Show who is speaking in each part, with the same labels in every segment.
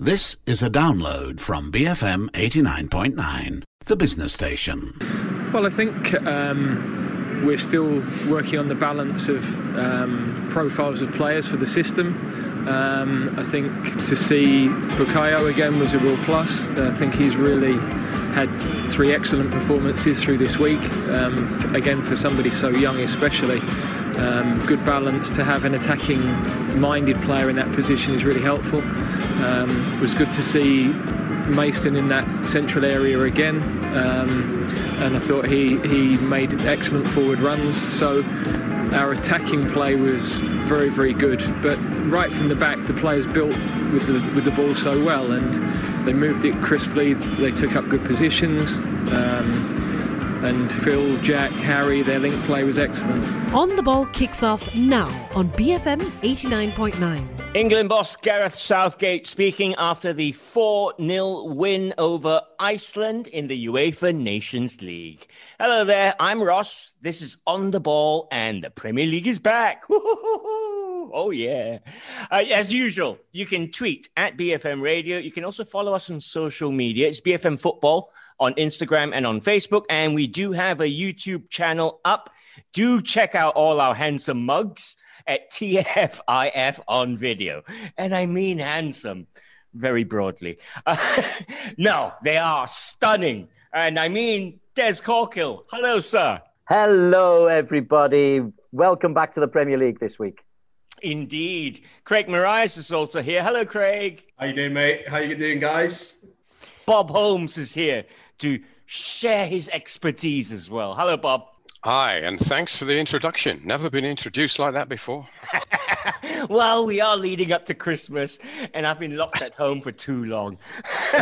Speaker 1: This is a download from BFM 89.9, the business station.
Speaker 2: Well, I think um, we're still working on the balance of um, profiles of players for the system. Um, I think to see Bukayo again was a real plus. I think he's really had three excellent performances through this week. Um, again, for somebody so young, especially. Um, good balance to have an attacking minded player in that position is really helpful. Um, it was good to see Mason in that central area again, um, and I thought he, he made excellent forward runs. So our attacking play was very, very good. But right from the back, the players built with the, with the ball so well, and they moved it crisply. They took up good positions. Um, and Phil, Jack, Harry, their link play was excellent.
Speaker 3: On the Ball kicks off now on BFM 89.9.
Speaker 4: England boss Gareth Southgate speaking after the 4 0 win over Iceland in the UEFA Nations League. Hello there, I'm Ross. This is On the Ball, and the Premier League is back. Oh, yeah. Uh, as usual, you can tweet at BFM Radio. You can also follow us on social media. It's BFM Football on Instagram and on Facebook. And we do have a YouTube channel up. Do check out all our handsome mugs at TFIF on video. And I mean handsome very broadly. Uh, no, they are stunning. And I mean Des Corkill. Hello, sir.
Speaker 5: Hello, everybody. Welcome back to the Premier League this week.
Speaker 4: Indeed. Craig Marias is also here. Hello, Craig.
Speaker 6: How you doing, mate? How you doing, guys?
Speaker 4: Bob Holmes is here to share his expertise as well. Hello, Bob.
Speaker 7: Hi, and thanks for the introduction. Never been introduced like that before.
Speaker 4: well, we are leading up to Christmas, and I've been locked at home for too long.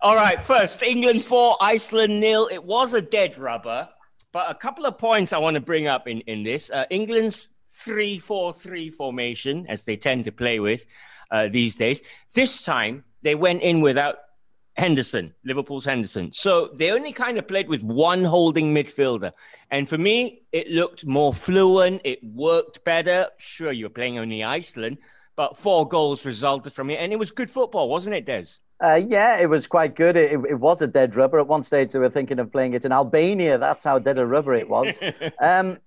Speaker 4: All right, first, England 4, Iceland nil. It was a dead rubber, but a couple of points I want to bring up in, in this. Uh, England's 3 4 3 formation, as they tend to play with uh, these days. This time, they went in without Henderson, Liverpool's Henderson. So they only kind of played with one holding midfielder. And for me, it looked more fluent. It worked better. Sure, you're playing only Iceland, but four goals resulted from it. And it was good football, wasn't it, Des?
Speaker 5: Uh, yeah, it was quite good. It, it, was a dead rubber. At one stage, they were thinking of playing it in Albania. That's how dead a rubber it was. um,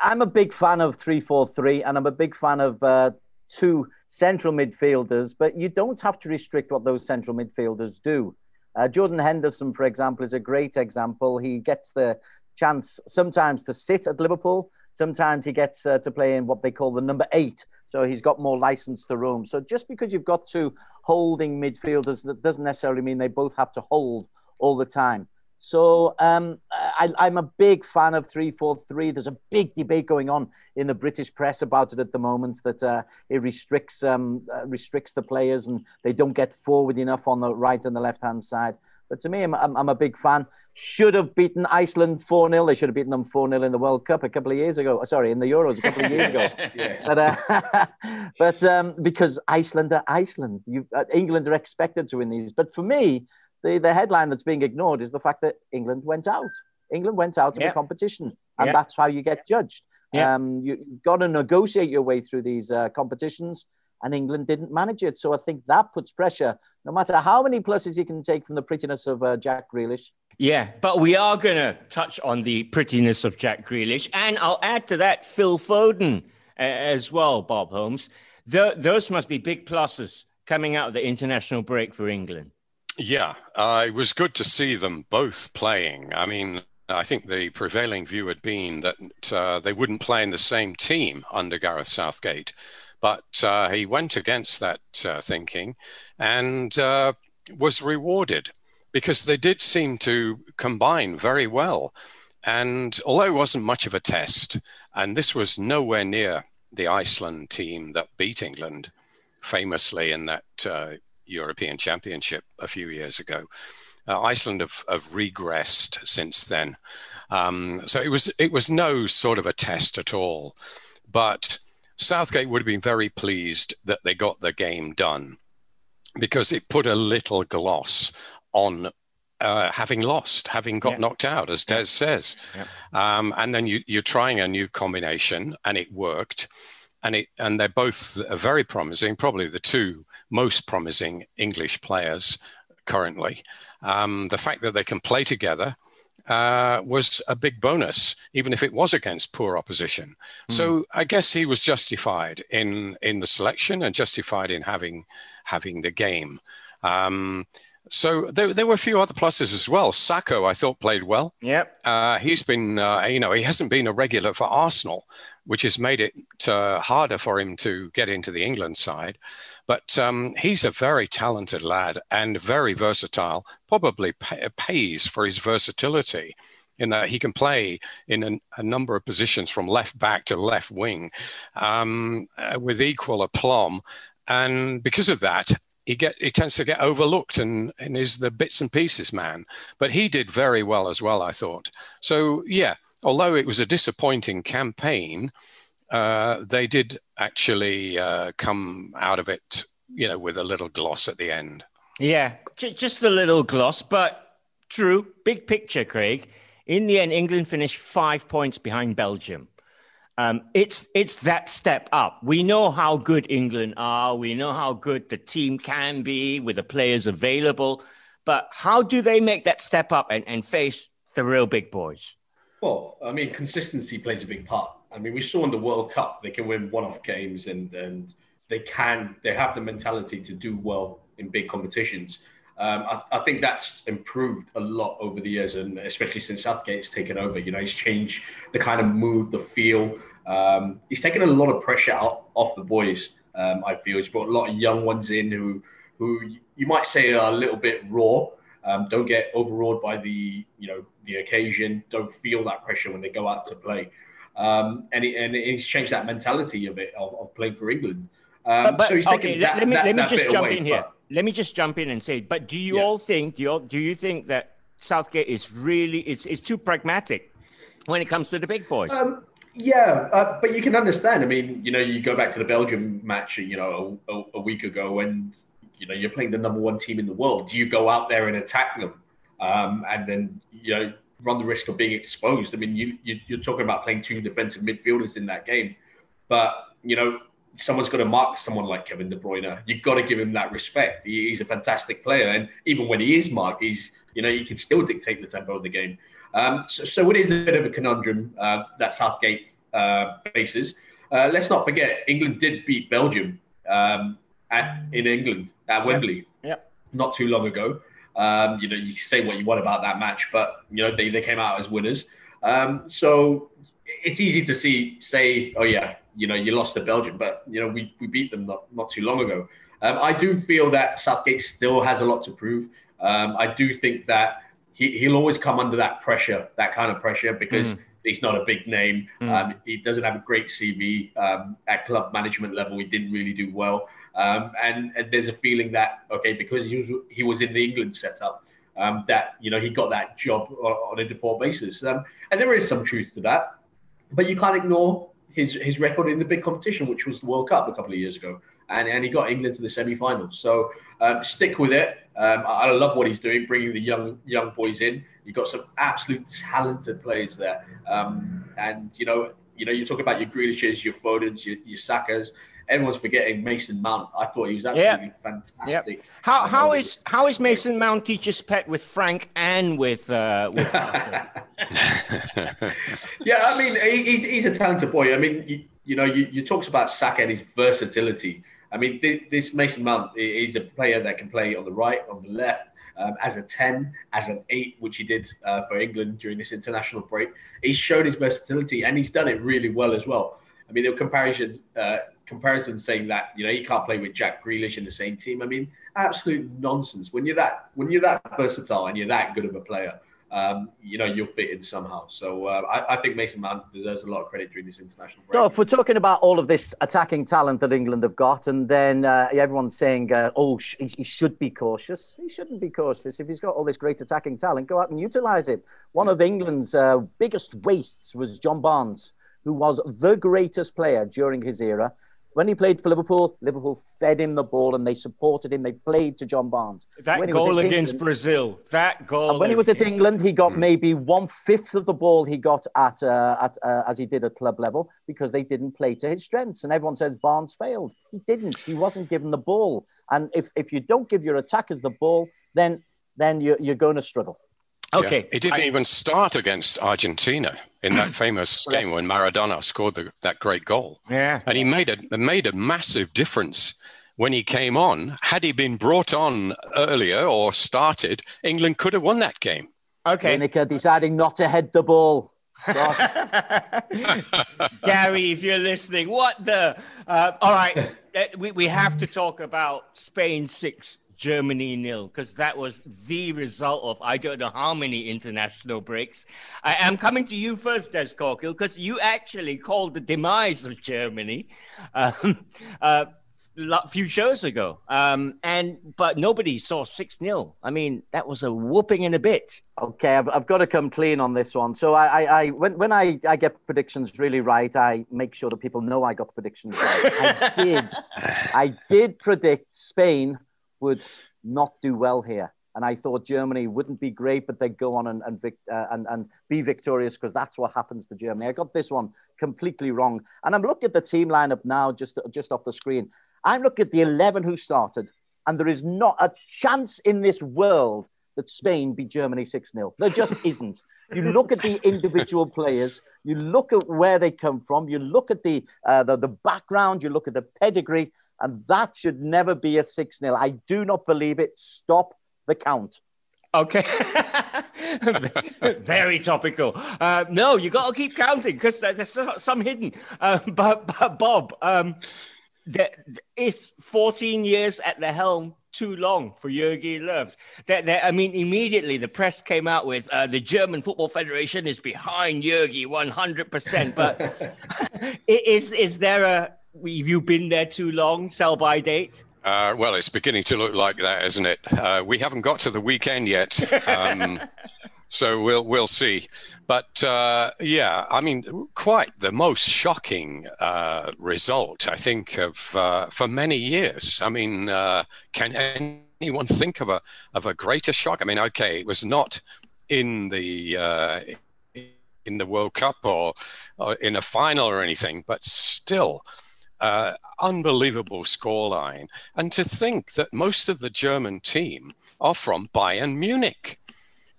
Speaker 5: I'm a big fan of 3 4 3, and I'm a big fan of uh, two central midfielders, but you don't have to restrict what those central midfielders do. Uh, Jordan Henderson, for example, is a great example. He gets the chance sometimes to sit at Liverpool, sometimes he gets uh, to play in what they call the number eight. So he's got more license to roam. So just because you've got two holding midfielders, that doesn't necessarily mean they both have to hold all the time. So um, I, am a big fan of 343. There's a big debate going on in the British press about it at the moment that uh, it restricts um, uh, restricts the players and they don't get forward enough on the right and the left hand side. But to me, I'm, I'm, I'm, a big fan. Should have beaten Iceland 4 0. They should have beaten them 4 0 in the World Cup a couple of years ago. Sorry, in the Euros a couple of years ago. yeah. But, uh, but um, because Iceland are Iceland, you, uh, England are expected to win these. But for me, the, the headline that's being ignored is the fact that England went out. England went out of the competition, and that's how you get judged. Um, you, have got to negotiate your way through these uh, competitions, and England didn't manage it. So I think that puts pressure, no matter how many pluses you can take from the prettiness of uh, Jack Grealish.
Speaker 4: Yeah, but we are going to touch on the prettiness of Jack Grealish, and I'll add to that Phil Foden uh, as well, Bob Holmes. The, those must be big pluses coming out of the international break for England.
Speaker 7: Yeah, uh, it was good to see them both playing. I mean, I think the prevailing view had been that uh, they wouldn't play in the same team under Gareth Southgate, but uh, he went against that uh, thinking and uh, was rewarded because they did seem to combine very well. And although it wasn't much of a test, and this was nowhere near the Iceland team that beat England famously in that uh, European Championship a few years ago. Uh, Iceland have, have, regressed since then. Um, so it was it was no sort of a test at all. But Southgate would have been very pleased that they got the game done because it put a little gloss on uh, having lost, having got yeah. knocked out, as Des says. Yeah. Um, and then you, you're trying a new combination, and it worked. And it and they're both very promising, probably the two most promising English players currently. Um, the fact that they can play together uh, was a big bonus, even if it was against poor opposition. Mm. So I guess he was justified in in the selection and justified in having having the game. Um, so there, there were a few other pluses as well. Saka, I thought, played well.
Speaker 4: Yep.
Speaker 7: Uh, he's been, uh, you know, he hasn't been a regular for Arsenal, which has made it uh, harder for him to get into the England side. But um, he's a very talented lad and very versatile. Probably pay, pays for his versatility in that he can play in a, a number of positions from left back to left wing um, uh, with equal aplomb. And because of that, he get he tends to get overlooked and, and is the bits and pieces man. But he did very well as well, I thought. So yeah, although it was a disappointing campaign, uh, they did actually uh, come out of it, you know, with a little gloss at the end.
Speaker 4: Yeah, j- just a little gloss, but true. Big picture, Craig. In the end, England finished five points behind Belgium. Um, it's it's that step up. We know how good England are. We know how good the team can be with the players available. But how do they make that step up and, and face the real big boys?
Speaker 6: Well, I mean, consistency plays a big part. I mean, we saw in the World Cup they can win one-off games and and they can they have the mentality to do well in big competitions. Um, I, I, think that's improved a lot over the years, and especially since Southgate's taken over. You know, he's changed the kind of mood, the feel. Um, he's taken a lot of pressure out off the boys. Um, I feel he's brought a lot of young ones in who who you might say are a little bit raw. Um, don't get overawed by the you know the occasion. Don't feel that pressure when they go out to play. Um, and, he, and he's changed that mentality of it of, of playing for England. Um,
Speaker 4: but, but, so he's okay, that, let me that, let me just jump away, in here. But, let me just jump in and say, but do you yeah. all think do you all, do you think that Southgate is really it's it's too pragmatic when it comes to the big boys?
Speaker 6: Um, yeah, uh, but you can understand. I mean, you know, you go back to the Belgium match, you know, a, a, a, week ago, and you know, you're playing the number one team in the world. Do you go out there and attack them, um, and then you know, run the risk of being exposed? I mean, you, you are talking about playing two defensive midfielders in that game, but you know, someone's got to mark someone like Kevin De Bruyne. You've got to give him that respect. He, he's a fantastic player, and even when he is marked, he's you know, he can still dictate the tempo of the game. Um, so, so, it is a bit of a conundrum uh, that Southgate uh, faces. Uh, let's not forget, England did beat Belgium um, at in England at Wembley not too long ago. Um, you know, you say what you want about that match, but you know they, they came out as winners. Um, so it's easy to see say, oh yeah, you know you lost to Belgium, but you know we, we beat them not, not too long ago. Um, I do feel that Southgate still has a lot to prove. Um, I do think that he, he'll always come under that pressure, that kind of pressure, because mm. he's not a big name. Mm. Um, he doesn't have a great CV um, at club management level. He didn't really do well, um, and, and, there's a feeling that okay, because he was he was in the England setup, um, that you know he got that job on, a default basis, um, and there is some truth to that, but you can't ignore his his record in the big competition, which was the World Cup a couple of years ago, and and he got England to the semi-finals. So um, stick with it. Um, I, I, love what he's doing, bringing the young young boys in. You've got some absolute talented players there, um, and you know, you know, you talk about your Grealishes, your Fodens, your, your Sakas. Everyone's forgetting Mason Mount. I thought he was absolutely yep. fantastic. Yep.
Speaker 4: How how is how is Mason Mount teacher's pet with Frank and with uh, with?
Speaker 6: yeah, I mean, he's he's a talented boy. I mean, you, you know, you, you talked about Saka and his versatility. I mean, this Mason Mount is a player that can play on the right, on the left, um, as a 10, as an 8, which he did uh, for England during this international break. He's shown his versatility and he's done it really well as well. I mean, there were comparisons, uh, comparisons saying that, you know, you can't play with Jack Grealish in the same team. I mean, absolute nonsense. When you're that, when you're that versatile and you're that good of a player, um, you know, you'll fit in somehow. So uh, I, I, think Mason Mount deserves a lot of credit during this international break.
Speaker 5: So if we're talking about all of this attacking talent that England have got, and then uh, everyone's saying, uh, oh, sh- he should be cautious. He shouldn't be cautious. If he's got all this great attacking talent, go out and utilise it. One of England's uh, biggest wastes was John Barnes, who was the greatest player during his era. When he played for Liverpool, Liverpool fed him the ball and they supported him. They played to John Barnes.
Speaker 4: That goal against
Speaker 5: England-
Speaker 4: Brazil. That goal.
Speaker 5: and when he was at England, he got maybe one fifth of the ball he got at, uh, at uh, as he did at club level because they didn't play to his strengths. And everyone says Barnes failed. He didn't. He wasn't given the ball. And if, if you don't give your attackers the ball, then then you're, you're going to struggle.
Speaker 4: Okay.
Speaker 7: Yeah. He didn't even start against Argentina in that famous game when Maradona scored the, that great goal.
Speaker 4: Yeah.
Speaker 7: And he made a made a massive difference when he came on. Had he been brought on earlier or started, England could have won that game.
Speaker 4: Okay.
Speaker 5: Lineker deciding not to head the ball.
Speaker 4: Gary, if you're listening, what the? Uh, all right, uh, we, we have to talk about Spain six, Germany nil, because that was the result of I don't know how many international breaks. I am coming to you first, Des Corkill, because you actually called the demise of Germany um, a few shows ago, um, and but nobody saw six 0 I mean, that was a whooping in a bit.
Speaker 5: Okay, I've, I've got to come clean on this one. So I, I, I when, when I, I get predictions really right, I make sure that people know I got the predictions right. I did, I did predict Spain would not do well here, and I thought Germany wouldn't be great, but they'd go on and and vic, uh, and, and be victorious because that's what happens to Germany. I got this one completely wrong, and I'm looking at the team lineup now, just just off the screen. I'm looking at the 11 who started, and there is not a chance in this world that Spain beat Germany 6 0. There just isn't. You look at the individual players, you look at where they come from, you look at the, uh, the, the background, you look at the pedigree, and that should never be a 6 0. I do not believe it. Stop the count.
Speaker 4: Okay. Very topical. Uh, no, you got to keep counting because there's some hidden. Uh, but, but Bob, um, the, is 14 years at the helm too long for Jurgen Löw? That, that, I mean, immediately the press came out with uh, the German Football Federation is behind Jurgen 100%. But is, is there a, have you been there too long, sell by date?
Speaker 7: Uh, well, it's beginning to look like that, isn't it? Uh, we haven't got to the weekend yet, um, so we'll we'll see. But uh, yeah, I mean, quite the most shocking uh, result I think of uh, for many years. I mean, uh, can anyone think of a of a greater shock? I mean, okay, it was not in the in the World Cup or, or in a final or anything, but still uh, unbelievable scoreline. And to think that most of the German team are from Bayern Munich.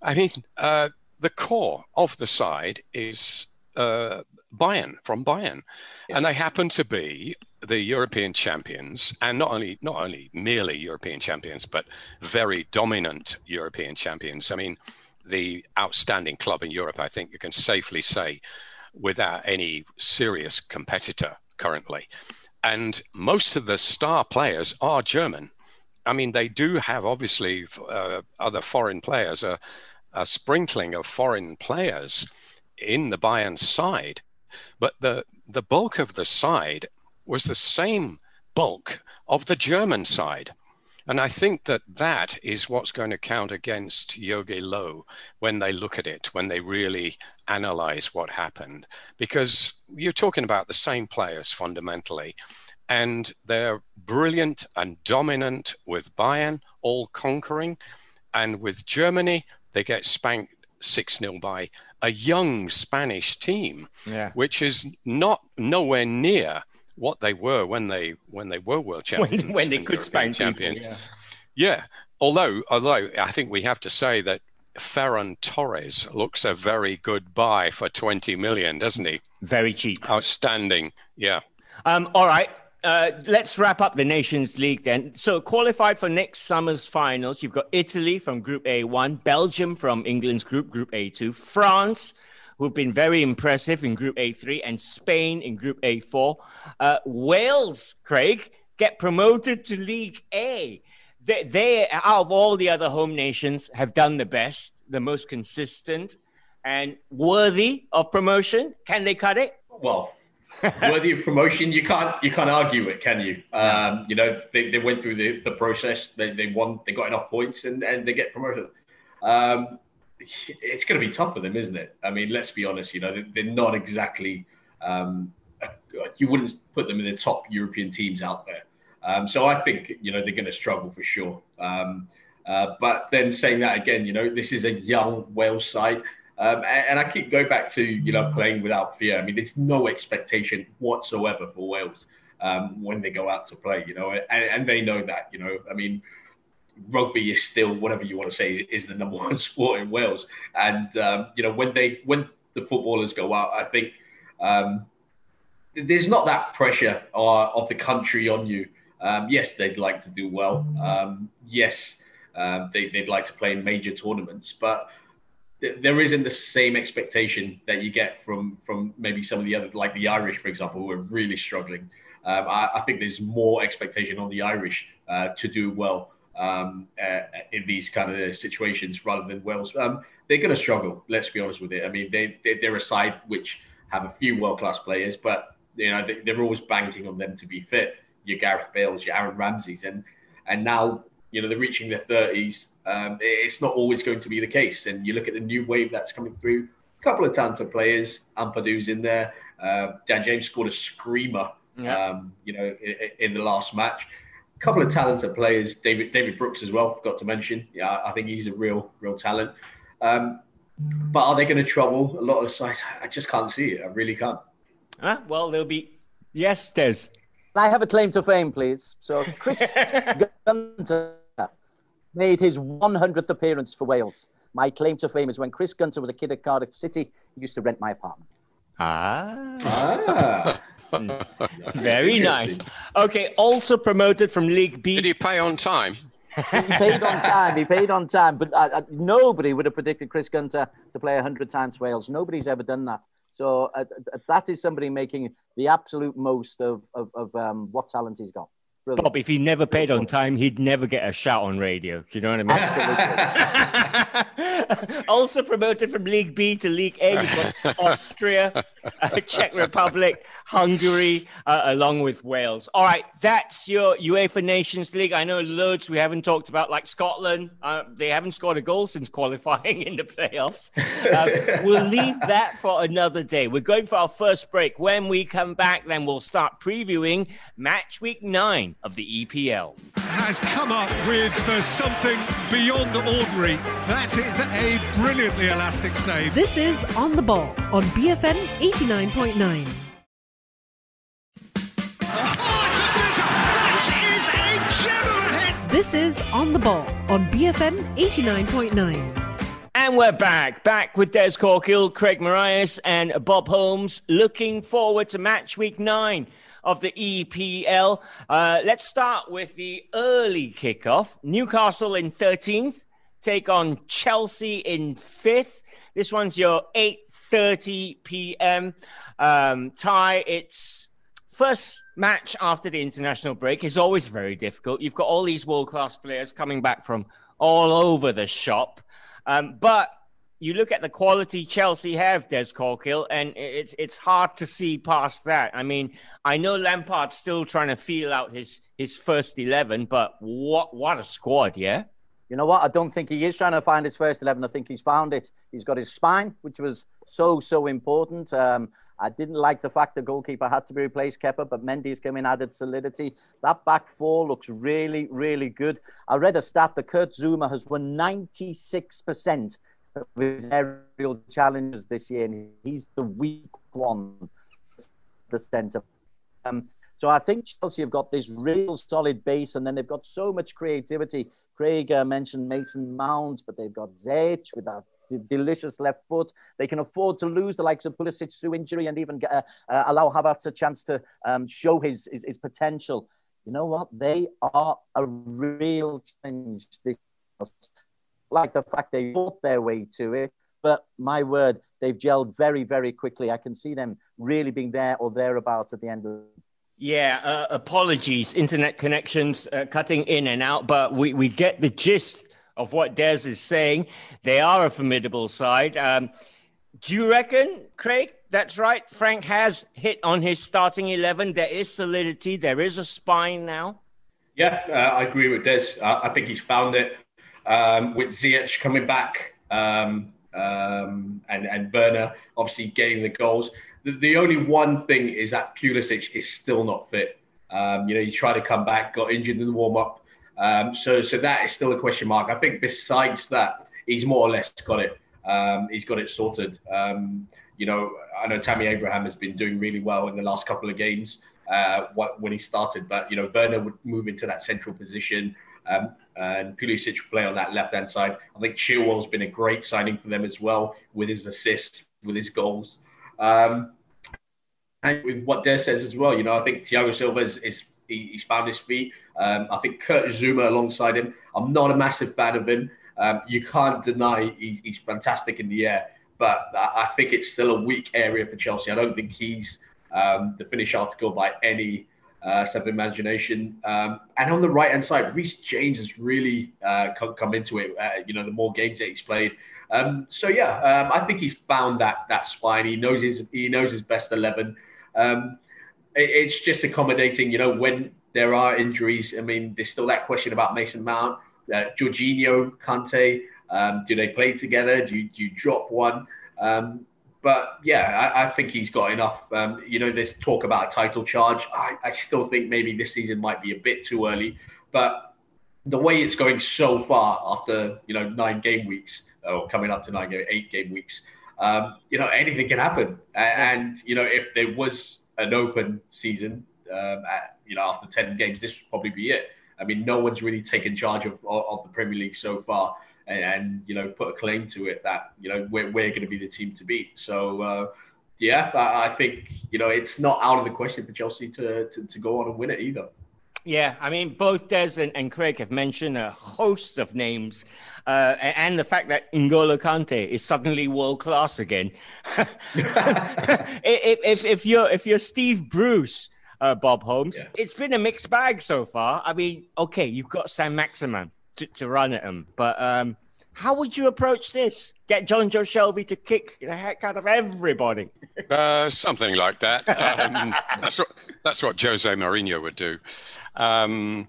Speaker 7: I mean, uh, the core of the side is uh, Bayern, from Bayern. Yeah. And they happen to be the European champions, and not only not only merely European champions, but very dominant European champions. I mean, the outstanding club in Europe, I think you can safely say, without any serious competitor currently. And most of the star players are German. I mean, they do have obviously uh, other foreign players, a, a, sprinkling of foreign players in the Bayern side, but the the bulk of the side was the same bulk of the German side. And I think that that is what's going to count against Jogi Löw when they look at it, when they really analyze what happened. Because you're talking about the same players fundamentally, and they're brilliant and dominant with Bayern, all conquering. And with Germany, they get spanked 6 0 by a young Spanish team,
Speaker 4: yeah.
Speaker 7: which is not nowhere near what they were when they when they were world champions
Speaker 4: when, when they could spank
Speaker 7: champions.
Speaker 4: people,
Speaker 7: yeah. yeah. Although although i think we have to say that ferran torres looks a very good buy for 20 million doesn't he?
Speaker 4: Very cheap.
Speaker 7: Outstanding. Yeah.
Speaker 4: Um all right. Uh, let's wrap up the Nations League then. So, qualified for next summer's finals, you've got Italy from Group A1, Belgium from England's group, Group A2, France, who've been very impressive in Group A3, and Spain in Group A4. Uh, Wales, Craig, get promoted to League A. They, they, out of all the other home nations, have done the best, the most consistent, and worthy of promotion. Can they cut it?
Speaker 6: Well, worthy of promotion, you can't you can't argue it, can you? Um, you know, they, they went through the, the process, they, they won, they got enough points, and, and they get promoted. Um, it's going to be tough for them, isn't it? I mean, let's be honest. You know, they're not exactly. Um, you wouldn't put them in the top European teams out there. Um, so I think you know they're going to struggle for sure. Um, uh, but then saying that again, you know, this is a young Wales side. Um, and, and, I keep going back to you know playing without fear. I mean, there's no expectation whatsoever for Wales um, when they go out to play. You know, and, and, they know that. You know, I mean, rugby is still whatever you want to say is the number one sport in Wales. And um, you know, when they when the footballers go out, I think um, there's not that pressure uh, of the country on you. Um, yes, they'd like to do well. Um, yes, um, they, would like to play in major tournaments, but th- there isn't the same expectation that you get from from maybe some of the other, like the Irish, for example, who are really struggling. Um, I, I, think there's more expectation on the Irish uh, to do well um, uh, in these kind of situations rather than Wales. Um, they're going to struggle. Let's be honest with it. I mean, they, they are a side which have a few world class players, but you know they, are always banking on them to be fit. Your Gareth Bales, your Aaron Ramseys, and and now you know they're reaching their thirties. Um, it's not always going to be the case. And you look at the new wave that's coming through. A couple of talented players. Ampadu's in there. Uh, Dan James scored a screamer. Yeah. Um, you know, in, in the last match couple of talented players. David David Brooks as well. Forgot to mention. Yeah, I think he's a real real talent. Um, but are they going to trouble a lot of sides? I just can't see it. I really can't.
Speaker 4: Huh? Well, there'll be yes, Des.
Speaker 5: I have a claim to fame, please. So Chris Gunter made his 100th appearance for Wales. My claim to fame is when Chris Gunter was a kid at Cardiff City, he used to rent my apartment.
Speaker 4: Ah. ah. Very nice. Okay, also promoted from League B.
Speaker 7: Did he pay on time?
Speaker 5: he paid on time. He paid on time. But uh, uh, nobody would have predicted Chris Gunter to play 100 times for Wales. Nobody's ever done that. So uh, that is somebody making the absolute most of, of, of um, what talent he's got.
Speaker 4: Brilliant. Bob, if he never paid on time, he'd never get a shout on radio. Do you know what I mean? also promoted from League B to League A, you've got Austria, uh, Czech Republic, Hungary, uh, along with Wales. All right, that's your UEFA Nations League. I know loads we haven't talked about, like Scotland. Uh, they haven't scored a goal since qualifying in the playoffs. Um, we'll leave that for another day. We're going for our first break. When we come back, then we'll start previewing match week nine of the EPL.
Speaker 8: Has come up with uh, something beyond ordinary. That is a brilliantly elastic save.
Speaker 3: This is On the Ball on BFM 89.9. This is On the Ball on BFM 89.9.
Speaker 4: And we're back, back with Des Corkill, Craig Marias, and Bob Holmes, looking forward to match week nine of the EPL. Uh, let's start with the early kickoff. Newcastle in 13th take on Chelsea in 5th. This one's your 8:30 p.m. Um, tie. It's first match after the international break is always very difficult. You've got all these world-class players coming back from all over the shop. Um, but you look at the quality Chelsea have, Des Corkill, and it's it's hard to see past that. I mean, I know Lampard's still trying to feel out his his first eleven, but what what a squad, yeah.
Speaker 5: You know what? I don't think he is trying to find his first eleven. I think he's found it. He's got his spine, which was so so important. Um, I didn't like the fact the goalkeeper had to be replaced, Kepa, but Mendy's come in, added solidity. That back four looks really, really good. I read a stat that Kurt Zouma has won 96% of his aerial challenges this year, and he's the weak one, the centre. Um, so I think Chelsea have got this real solid base, and then they've got so much creativity. Craig uh, mentioned Mason Mount, but they've got Ziyech with that delicious left foot. They can afford to lose the likes of Pulisic through injury and even uh, uh, allow Havertz a chance to um, show his, his, his potential. You know what? They are a real challenge this like the fact they fought their way to it. But my word, they've gelled very, very quickly. I can see them really being there or thereabouts at the end of.
Speaker 4: Yeah, uh, apologies, internet connections uh, cutting in and out, but we, we get the gist of what Des is saying. They are a formidable side. Um, do you reckon, Craig, that's right? Frank has hit on his starting 11. There is solidity, there is a spine now.
Speaker 6: Yeah, uh, I agree with Des. I think he's found it um, with Ziyech coming back um, um, and and Werner obviously getting the goals. The, the only one thing is that Pulisic is still not fit. Um, you know, he tried to come back, got injured in the warm up. Um, so, so that is still a question mark. I think besides that, he's more or less got it. Um, he's got it sorted. Um, you know, I know Tammy Abraham has been doing really well in the last couple of games uh, when he started, but you know, Werner would move into that central position. Um, and Pulisic would play on that left hand side. I think Chilwell's been a great signing for them as well with his assists, with his goals. Um, and with what Des says as well, you know, I think Thiago Silva is, is he, he's found his feet. Um, I think Kurt Zouma alongside him. I'm not a massive fan of him. Um, you can't deny he's, he's, fantastic in the air, but I, think it's still a weak area for Chelsea. I don't think he's um, the finish article by any uh, set of imagination. Um, and on the right hand side, Reece James has really uh, come, come, into it. Uh, you know, the more games that he's played. Um, so yeah, um, I think he's found that that spine. He knows his he knows his best eleven. Um, it, it's just accommodating. You know, when there are injuries. I mean, there's still that question about Mason Mount, uh, Jorginho, Kante. Um, do they play together? Do you, do you drop one? Um, but yeah, I, I, think he's got enough. Um, you know, this talk about a title charge. I, I, still think maybe this season might be a bit too early. But the way it's going so far after you know nine game weeks or coming up to nine game, eight game weeks, um, you know anything can happen. And you know if there was an open season, um, at, you know after ten games, this would probably be it. I mean, no one's really taken charge of of the Premier League so far and, and you know put a claim to it that you know we're, we're going to be the team to beat. So uh, yeah, I, I think you know it's not out of the question for Chelsea to, to, to go on and win it either.
Speaker 4: Yeah, I mean, both Des and, and Craig have mentioned a host of names, uh, and the fact that N'Golo Kante is suddenly world class again. if, if, if, you're if you're Steve Bruce, uh, Bob Holmes, yeah. it's been a mixed bag so far. I mean, okay, you've got Saint-Maximin, to, to run at him. But um, how would you approach this? Get Jonjo Shelvey to kick the heck out of everybody?
Speaker 7: Uh, something like that. Um, that's what that's what Jose Mourinho would do. Um,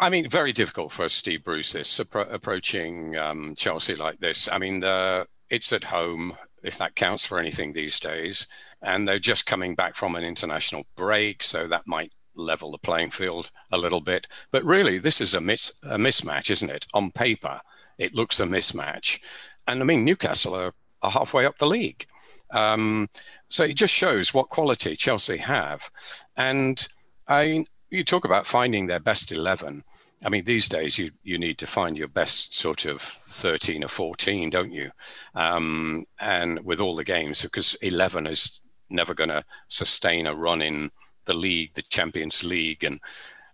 Speaker 7: I mean, very difficult for Steve Bruce this appro- approaching um, Chelsea like this. I mean, the, it's at home, if that counts for anything these days, and they're just coming back from an international break, so that might level the playing field a little bit. But really, this is a, mis- a mismatch, isn't it? On paper, it looks a mismatch. And I mean, Newcastle are, are halfway up the league. Um, so it just shows what quality Chelsea have. And I, you talk about finding their best 11. I mean, these days you, you need to find your best sort of 13 or 14, don't you? Um, and with all the games, because 11 is never going to sustain a run in the league, the Champions League, and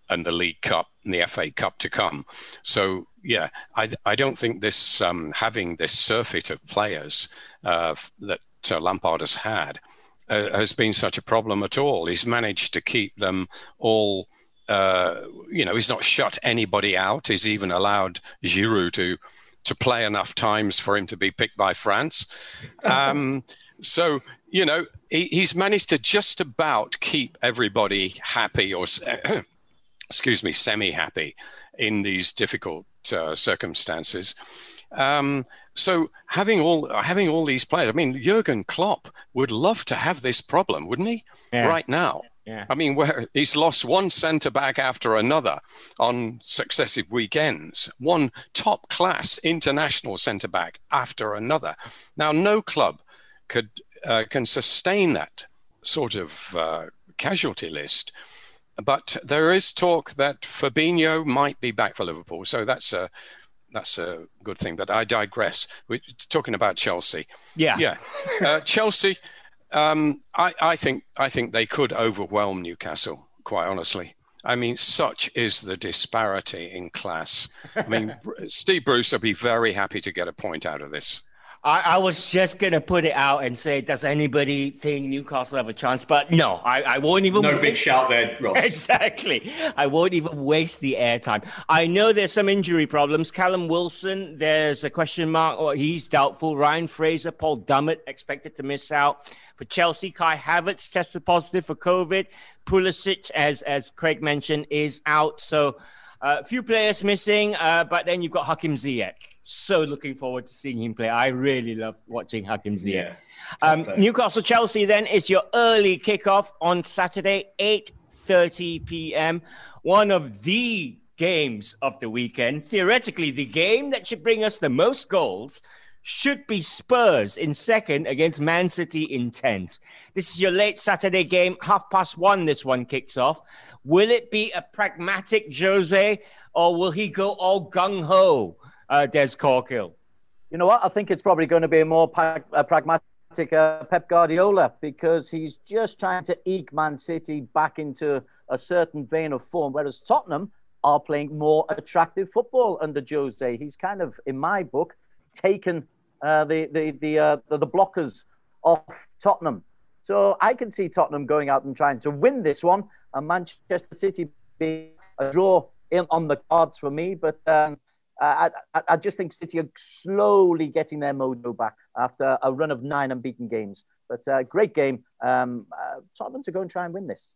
Speaker 7: and the League Cup and the FA Cup to come. So yeah, I I don't think this um, having this surfeit of players uh, that uh, Lampard has had has been such a problem at all. He's managed to keep them all. Uh, you know, he's not shut anybody out. He's even allowed Giroud to to play enough times for him to be picked by France. Um, so you know, he, he's managed to just about keep everybody happy or, excuse me, semi happy in these difficult uh, circumstances. Um, so having all having all these players, I mean, Jurgen Klopp would love to have this problem, wouldn't he? Yeah. Right now.
Speaker 4: Yeah.
Speaker 7: I mean, where he's lost one centre back after another on successive weekends, one top class international centre back after another. Now, no club could uh, can sustain that sort of uh, casualty list. But there is talk that Fabinho might be back for Liverpool, so that's a that's a good thing. But I digress. We're talking about Chelsea.
Speaker 4: Yeah,
Speaker 7: yeah. Uh, Chelsea. Um, I, I think I think they could overwhelm Newcastle. Quite honestly, I mean, such is the disparity in class. I mean, Steve Bruce will be very happy to get a point out of this.
Speaker 4: I, I, was just gonna put it out and say, does anybody think Newcastle have a chance? But no, I, I won't even.
Speaker 6: No waste... big shout there, Ross.
Speaker 4: Exactly. I won't even waste the airtime. I know there's some injury problems. Callum Wilson, there's a question mark, or he's doubtful. Ryan Fraser, Paul Dummett expected to miss out. For Chelsea, Kai Havertz tested positive for COVID. Pulisic, as as Craig mentioned, is out. So A uh, few players missing, uh, but then you've got Hakim Ziyech. So looking forward to seeing him play. I really love watching Hakim Ziyech. Yeah, um, Newcastle Chelsea then is your early kickoff on Saturday, 8:30 p.m. One of the games of the weekend. Theoretically, the game that should bring us the most goals should be Spurs in second against Man City in 10th. This is your late Saturday game, half past one. This one kicks off. Will it be a pragmatic Jose or will he go all gung ho, uh, Des Corkill?
Speaker 5: You know what? I think it's probably going to be a more pa- pragmatic uh, Pep Guardiola because he's just trying to eke Man City back into a certain vein of form, whereas Tottenham are playing more attractive football under Jose. He's kind of, in my book, taken uh, the the the, uh, the, the blockers off Tottenham. So I can see Tottenham going out and trying to win this one, and Manchester City being a draw in, on the cards for me. But um, I, I, I, just think City are slowly getting their mojo back after a run of nine unbeaten games. But uh, great game. Um, uh, Tottenham to go and try and win this.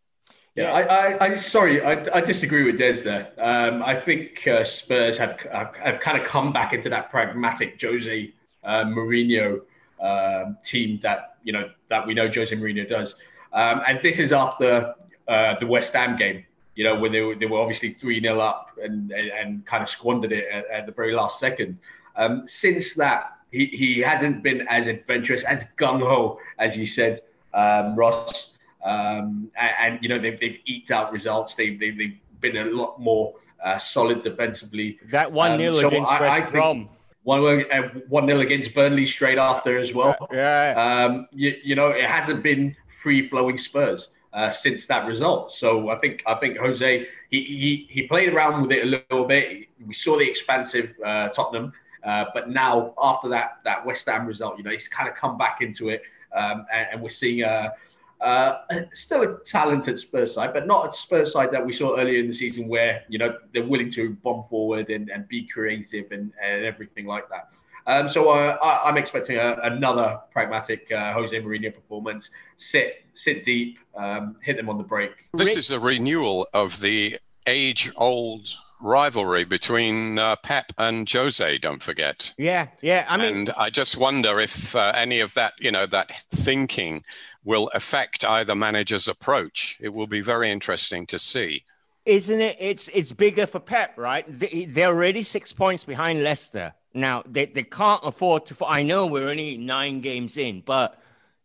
Speaker 6: Yeah, I, I, I sorry, I, I disagree with Des there. Um, I think uh, Spurs have, have, have kind of come back into that pragmatic Jose uh, Mourinho um, team that you know that we know Jose Mourinho does, um, and this is after uh, the West Ham game. You know, when they were, they were obviously three 0 up and, and, and kind of squandered it at, at the very last second. Um, since that, he, he hasn't been as adventurous, as gung ho as you said, um, Ross. Um, and, and, you know they've, they've eked out results. They've, they've, they've been a lot more uh, solid defensively.
Speaker 4: That one 0 um, so against West Brom.
Speaker 6: One uh, one nil against Burnley straight after as well.
Speaker 4: Yeah.
Speaker 6: Um, you, you know it hasn't been free flowing Spurs. Uh, since that result. So I think I think Jose he, he he played around with it a little bit. We saw the expansive uh, Tottenham, uh, but now after that that West Ham result, you know he's kind of come back into it, um, and, and, we're seeing a uh, still a talented Spurs side, but not a Spurs side that we saw earlier in the season where, you know, they're willing to bomb forward and, and be creative and, and everything like that. Um, so uh, I, am expecting a, another pragmatic uh, Jose Mourinho performance. Sit, sit deep, um, hit them on the break.
Speaker 7: This is a renewal of the age-old rivalry between uh, Pep and Jose. Don't forget.
Speaker 4: Yeah, yeah. I mean,
Speaker 7: and I just wonder if uh, any of that, you know, that thinking will affect either manager's approach. It will be very interesting to see.
Speaker 4: Isn't it? It's it's bigger for Pep, right? They're already six points behind Leicester. Now they, they can't afford to. I know we're only nine games in, but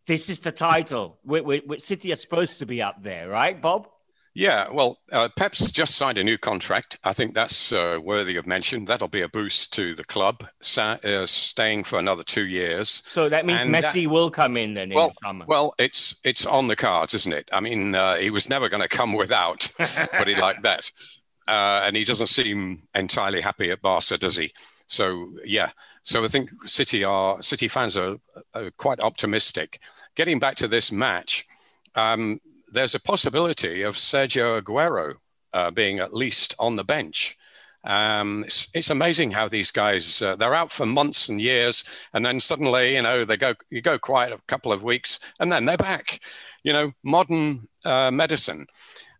Speaker 4: this is the title. We, we, we City are supposed to be up there, right, Bob?
Speaker 7: Yeah, well, uh, Pep's just signed a new contract. I think that's uh, worthy of mention. That'll be a boost to the club, sa- uh, staying for another two years.
Speaker 4: So that means and Messi that, will come in then.
Speaker 7: Well,
Speaker 4: in
Speaker 7: well, it's it's on the cards, isn't it? I mean, uh, he was never going to come without, but he liked that. Uh, and he doesn't seem entirely happy at Barca, does he? So yeah, so I think City are City fans are, are quite optimistic. Getting back to this match. Um, there's a possibility of Sergio Aguero uh, being at least on the bench. Um, it's, it's, amazing how these guys uh, they're out for months and years, and then suddenly you know they go you go quiet a couple of weeks, and then they're back. You know, modern uh, medicine.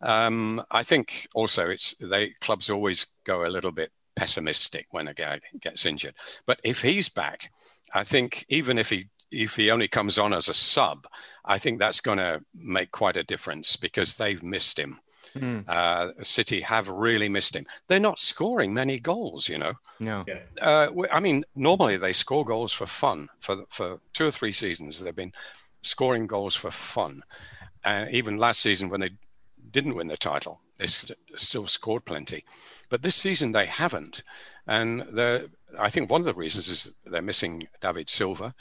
Speaker 7: Um, I think also it's they clubs always go a little bit pessimistic when a guy gets injured, but if he's back, I think even if he if he only comes on as a sub, I think that's going to make quite a difference because they've missed him. Mm. Uh, City have really missed him. They're not scoring many goals, you know.
Speaker 4: No.
Speaker 7: Uh, I mean, normally they score goals for fun. For for two or three seasons, they've been scoring goals for fun. Uh, even last season, when they didn't win the title, they st- still scored plenty. But this season, they haven't. And I think one of the reasons is they're missing David Silva.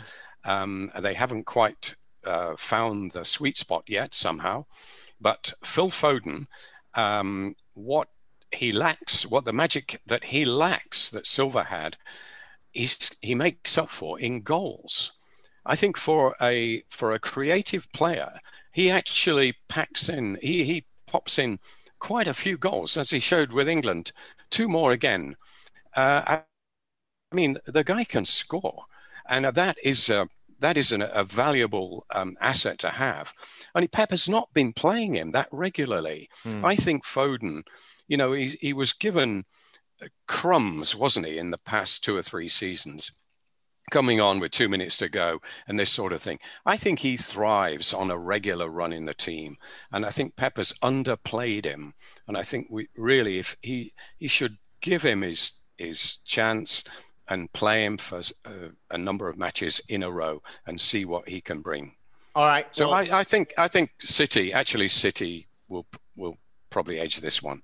Speaker 7: Um, they haven't quite uh, found the sweet spot yet somehow. But Phil Foden, um, what he lacks, what the magic that he lacks that Silva had, he's, he makes up for in goals. I think for a for a creative player, he actually packs in. He he pops in quite a few goals, as he showed with England. Two more again. Uh, I, mean, the guy can score, and that is uh, that is an, a valuable um, asset to have. Only Pep has not been playing him that regularly. Mm. I think Foden, you know, he, he was given crumbs, wasn't he, in the past two or three seasons? Coming on with two minutes to go and this sort of thing. I think he thrives on a regular run in the team. And I think Pep has underplayed him. And I think we really, if he, he should give him his, his chance and play him for a, uh, a number of matches in a row and see what he can bring.
Speaker 4: All right.
Speaker 7: So well, I, I, think I think City actually City will will probably edge this one.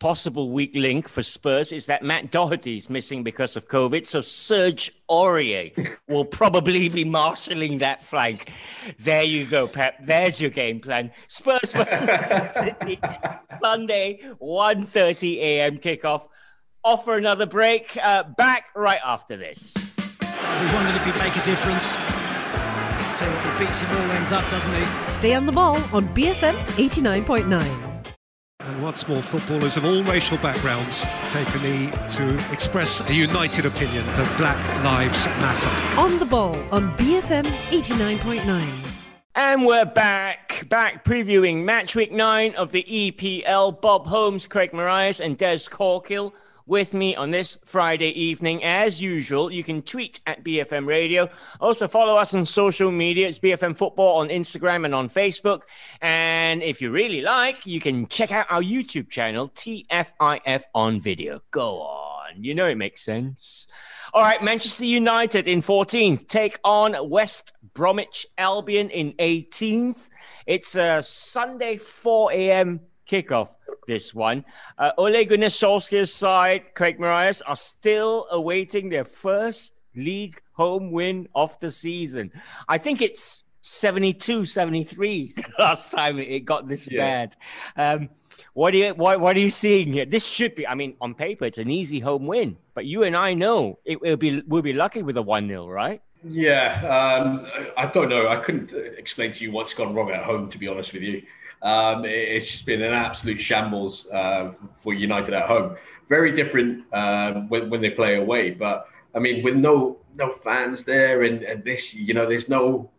Speaker 4: Possible weak link for Spurs is that Matt Doherty's missing because of COVID, so Serge Aurier will probably be marshalling that flank. There you go, Pep. There's your game plan. Spurs versus City Sunday, 1:30 a.m. kickoff. Off for another break. Uh, back right after this.
Speaker 9: We wondered if he'd make a difference. Tell you what, he beats him all ends up, doesn't he?
Speaker 3: Stay on the ball on BFM 89.9.
Speaker 8: And once more, footballers of all racial backgrounds take a knee to express a united opinion that black lives matter.
Speaker 3: On the ball on BFM 89.9.
Speaker 4: And we're back, back previewing match week nine of the EPL. Bob Holmes, Craig Marias, and Des Corkill with me on this Friday evening. As usual, you can tweet at BFM Radio. Also, follow us on social media. It's BFM Football on Instagram and on Facebook. And if you really like, you can check out our YouTube channel, TFIF on video. Go on. You know it makes sense. All right, Manchester United in 14th take on West Bromwich Albion in 18th. It's a Sunday 4 a.m. kickoff this one. Uh, Ole Gunnar Solskjaer's side, Craig Marias, are still awaiting their first league home win of the season. I think it's 72, 73 last time it got this yeah. bad. Um, what are you what, what are you seeing here? This should be, I mean, on paper, it's an easy home win, but you and I know it will be we'll be lucky with a 1-0, right?
Speaker 6: Yeah, um, I don't know. I couldn't explain to you what's gone wrong at home, to be honest with you. Um, it's just been an absolute shambles uh, for United at home. Very different uh, when, when they play away, but I mean, with no no fans there and, and this, you know, there's no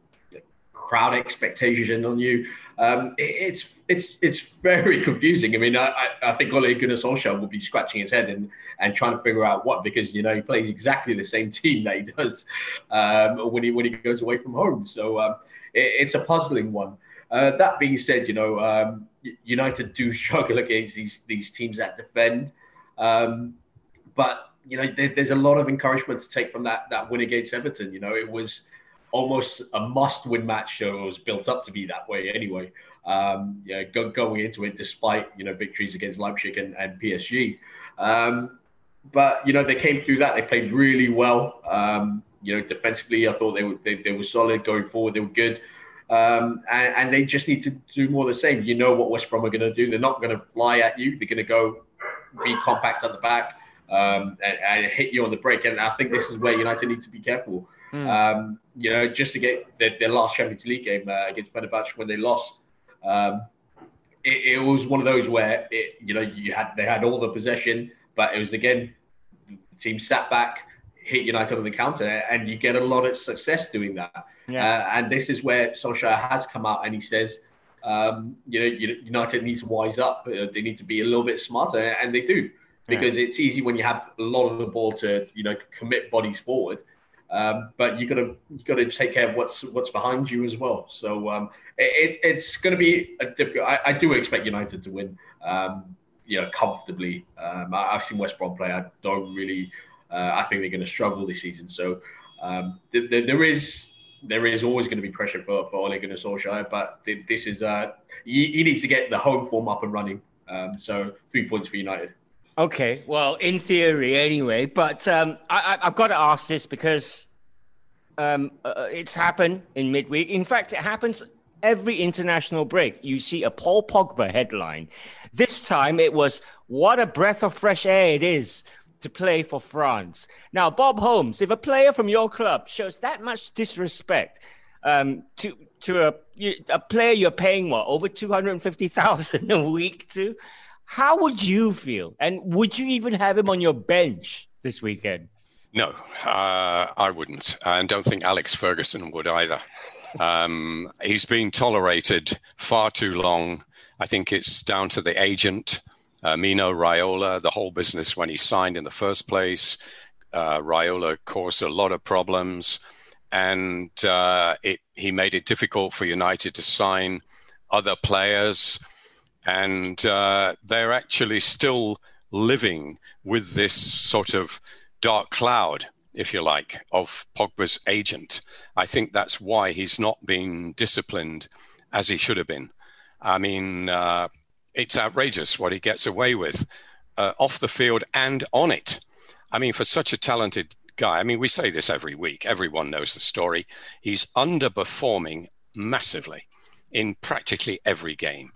Speaker 6: crowd expectation on you. Um, it, it's it's it's very confusing. I mean, I, I think Ole Gunnar Solskjaer will be scratching his head and, and trying to figure out what because you know he plays exactly the same team that he does um, when he when he goes away from home. So um, it, it's a puzzling one. Uh, that being said, you know, um, United do struggle against these these teams that defend, um, but you know, there, there's a lot of encouragement to take from that that win against Everton. You know, it was almost a must-win match, so it was built up to be that way anyway. Um, yeah, go, going into it despite you know victories against Leipzig and, and PSG. Um, but you know, they came through that. They played really well. Um, you know, defensively, I thought they were they, they were solid going forward. They were good. Um, and, and, they just need to do more of the same. You know what West Brom are going to do. They're not going to fly at you. They're going to go be compact at the back um, and, and, hit you on the break. And I think this is where United need to be careful. Mm. Um, you know, just to get their, their last Champions League game uh, against Fenerbahce when they lost, um, it, it, was one of those where it, you know you had they had all the possession, but it was again the team sat back, hit United on the counter, and you get a lot of success doing that. Yeah. Uh, and this is where Solskjaer has come out and he says, um, you know, United needs to wise up. Uh, they need to be a little bit smarter, and they do because yeah. it's easy when you have a lot of the ball to you know commit bodies forward. Um, but you got to you got to take care of what's what's behind you as well. So um, it, it's going to be a difficult. I, I, do expect United to win, um, you know, comfortably. Um, I, have seen West Brom play. I don't really. Uh, I think they're going to struggle this season. So um, th- th- there is there is always going to be pressure for, for Ole Gunnar Solskjaer, but this is uh, he, he, needs to get the home form up and running. Um, so three points for United.
Speaker 4: Okay, well, in theory, anyway. But um, I, have got to ask this because um, uh, it's happened in midweek. In fact, it happens every international break. You see a Paul Pogba headline. This time it was "What a breath of fresh air it is to play for France. Now, Bob Holmes, if a player from your club shows that much disrespect um, to to a a player you're paying what over two hundred and fifty thousand a week to, how would you feel? And would you even have him on your bench this weekend?
Speaker 7: No, uh, I wouldn't, and don't think Alex Ferguson would either. Um, he's been tolerated far too long. I think it's down to the agent Mino Raiola, the whole business when he signed in the first place. Uh, Raiola caused a lot of problems, and uh, it he made it difficult for United to sign other players, and uh, they're actually still living with this sort of dark cloud, if you like, of Pogba's agent. I think that's why he's not being disciplined as he should have been. I mean, uh, it's outrageous what he gets away with uh, off the field and on it. I mean, for such a talented guy, I mean, we say this every week, everyone knows the story. He's underperforming massively in practically every game.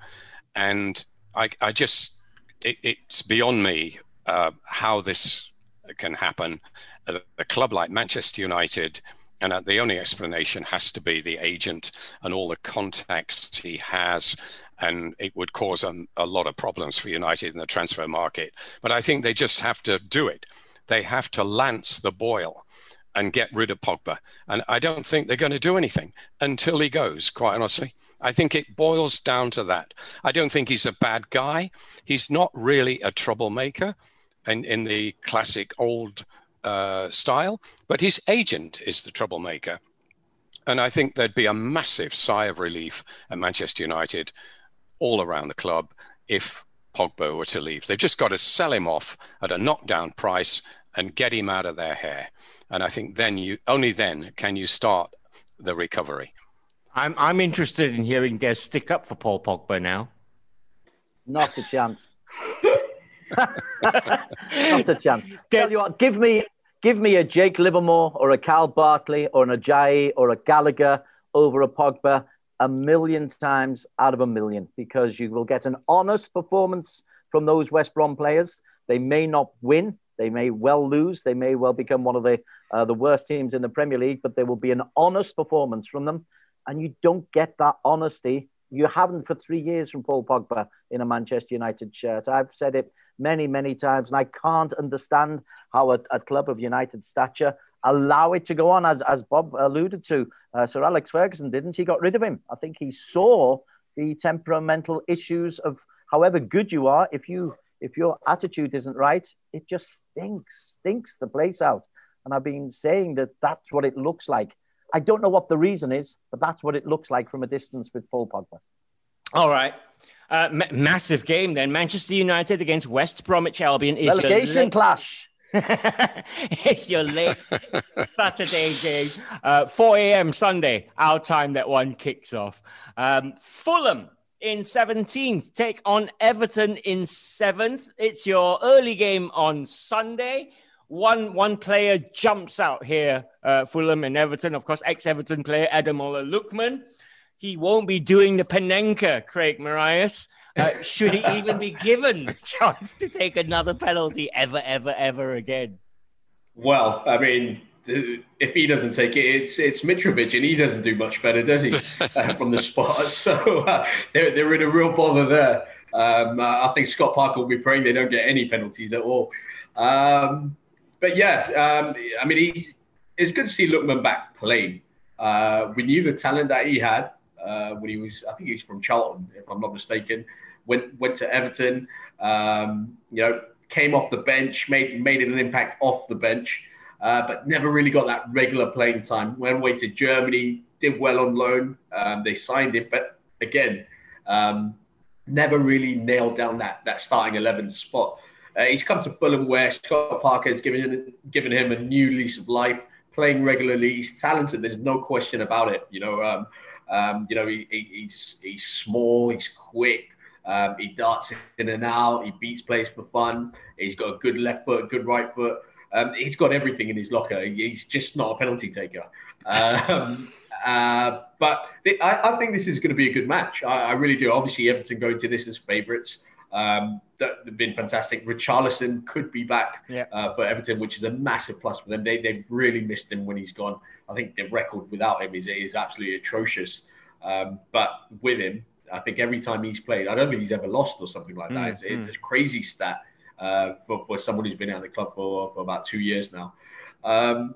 Speaker 7: And I, I just, it, it's beyond me uh, how this can happen. A, a club like Manchester United, and uh, the only explanation has to be the agent and all the contacts he has and it would cause a, lot of problems for United in the transfer market. But I think they just have to do it. They have to lance the boil and get rid of Pogba. And I don't think they're going to do anything until he goes, quite honestly. I think it boils down to that. I don't think he's a bad guy. He's not really a troublemaker in, in the classic old uh, style, but his agent is the troublemaker. And I think there'd be a massive sigh of relief at Manchester United all around the club if Pogba were to leave. They've just got to sell him off at a knockdown price and get him out of their hair. And I think then you only then can you start the recovery.
Speaker 4: I'm I'm interested in hearing Des stick up for Paul Pogba now.
Speaker 5: Not a chance. Not a chance. Tell you what, give me give me a Jake Livermore or a Kyle Bartley or an Ajayi or a Gallagher over a Pogba a million times out of a million because you will get an honest performance from those West Brom players. They may not win, they may well lose, they may well become one of the uh, the worst teams in the Premier League, but there will be an honest performance from them, and you don't get that honesty. You haven't for three years from Paul Pogba in a Manchester United shirt. I've said it many, many times, and I can't understand how a, a club of United stature allow it to go on, as, as Bob alluded to. Uh, Sir Alex Ferguson didn't. He got rid of him. I think he saw the temperamental issues of however good you are. If you if your attitude isn't right, it just stinks, stinks the place out. And I've been saying that that's what it looks like. I don't know what the reason is, but that's what it looks like from a distance with Paul Pogba.
Speaker 4: All right. Uh, ma- massive game then. Manchester United against West Bromwich Albion is
Speaker 5: relegation clash.
Speaker 4: it's your late Saturday game, uh, 4 a.m. Sunday, our time that one kicks off. Um, Fulham in 17th take on Everton in 7th. It's your early game on Sunday. One one player jumps out here, uh, Fulham and Everton. Of course, ex-Everton player Ademola Lookman. He won't be doing the Panenka, Craig Marias. Uh, should he even be given the chance to take another penalty ever, ever, ever again?
Speaker 6: Well, I mean, if he doesn't take it, it's it's Mitrovic, and he doesn't do much better, does he, uh, from the spot? So uh, they're, they're in a real bother there. Um, I think Scott Parker will be praying they don't get any penalties at all. Um, but yeah, um, I mean, he, it's good to see Lookman back playing. Uh, we knew the talent that he had uh, when he was, I think he's from Charlton, if I'm not mistaken went went to Everton. Um, you know, came off the bench, made made an impact off the bench, uh, but never really got that regular playing time. Went away to Germany, did well on loan. Um, they signed it, but again, um, never really nailed down that that starting eleven spot. Uh, he's come to Fulham, where Scott Parker has given given him a new lease of life. Playing regularly, he's talented. There's no question about it. You know, um, um, you know, he, he, he's he's small, he's quick, um, he darts in and out. He beats plays for fun. He's got a good left foot, good right foot. Um, he's got everything in his locker. He's just not a penalty taker. Um, uh, but I, I, think this is going to be a good match. I, I really do. Obviously, Everton go into this as favourites. Um, they've been fantastic. Richarlison could be back yeah. uh, for Everton, which is a massive plus for them. They, they've really missed him when he's gone. I think the record without him is, is absolutely atrocious. Um, but with him, I think every time he's played, I don't think he's ever lost or something like that. Mm, it's, mm. it's, a crazy stat uh, for, for someone who's been out of the club for, for about two years now. Um,